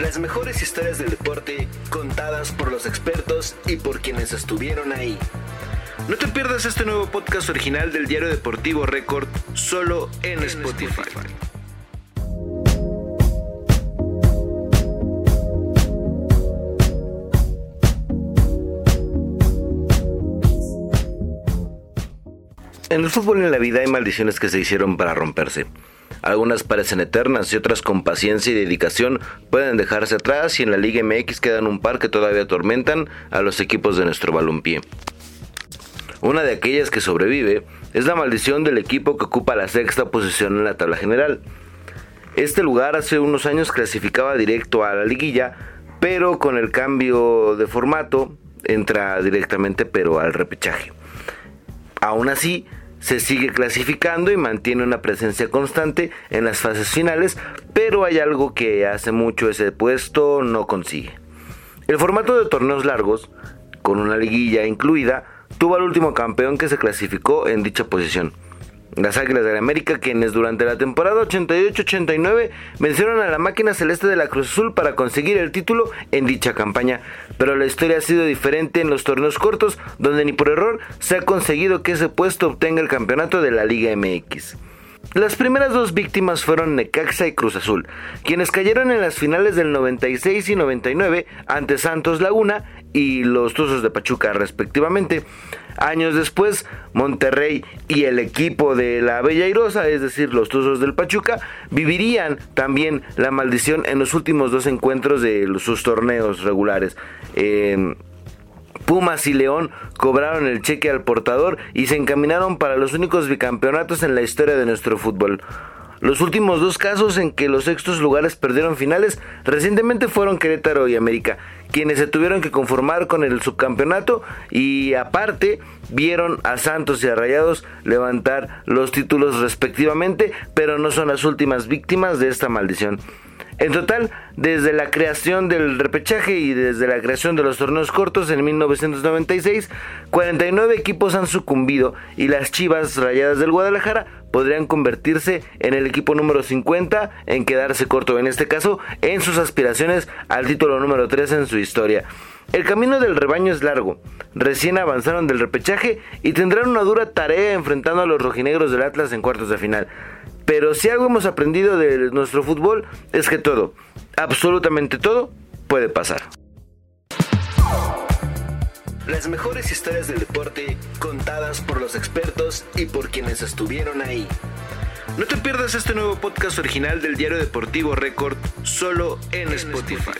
Las mejores historias del deporte contadas por los expertos y por quienes estuvieron ahí. No te pierdas este nuevo podcast original del diario deportivo Record solo en, Spotify. En el fútbol y en la vida hay maldiciones que se hicieron para romperse. Algunas parecen eternas y otras con paciencia y dedicación pueden dejarse atrás y en la Liga MX quedan un par que todavía atormentan a los equipos de nuestro balompié. Una de aquellas que sobrevive es la maldición del equipo que ocupa la sexta posición en la tabla general. Este lugar hace unos años clasificaba directo a la liguilla, pero con el cambio de formato entra directamente pero al repechaje. Aún así, se sigue clasificando y mantiene una presencia constante en las fases finales, pero hay algo que hace mucho ese puesto no consigue. El formato de torneos largos, con una liguilla incluida, tuvo al último campeón que se clasificó en dicha posición. Las Águilas de la América, quienes durante la temporada 88-89 vencieron a la máquina celeste de la Cruz Azul para conseguir el título en dicha campaña. Pero la historia ha sido diferente en los torneos cortos, donde ni por error se ha conseguido que ese puesto obtenga el campeonato de la Liga MX. Las primeras dos víctimas fueron Necaxa y Cruz Azul, quienes cayeron en las finales del 96 y 99 ante Santos Laguna y los Tuzos de Pachuca respectivamente. Años después, Monterrey y el equipo de la Bella Irosa, es decir, los Tuzos del Pachuca, vivirían también la maldición en los últimos dos encuentros de sus torneos regulares. Pumas y León cobraron el cheque al portador y se encaminaron para los únicos bicampeonatos en la historia de nuestro fútbol. Los últimos dos casos en que los sextos lugares perdieron finales recientemente fueron Querétaro y América, quienes se tuvieron que conformar con el subcampeonato y aparte vieron a Santos y a Rayados levantar los títulos respectivamente, pero no son las últimas víctimas de esta maldición. En total, desde la creación del repechaje y desde la creación de los torneos cortos en 1996, 49 equipos han sucumbido y las Chivas Rayadas del Guadalajara podrían convertirse en el equipo número 50 en quedarse corto, en este caso, en sus aspiraciones al título número 3 en su historia. El camino del rebaño es largo. Recién avanzaron del repechaje y tendrán una dura tarea enfrentando a los rojinegros del Atlas en cuartos de final. Pero si algo hemos aprendido de nuestro fútbol es que todo, absolutamente todo, puede pasar. Las mejores historias del deporte contadas por los expertos y por quienes estuvieron ahí. No te pierdas este nuevo podcast original del diario deportivo Record solo en Spotify.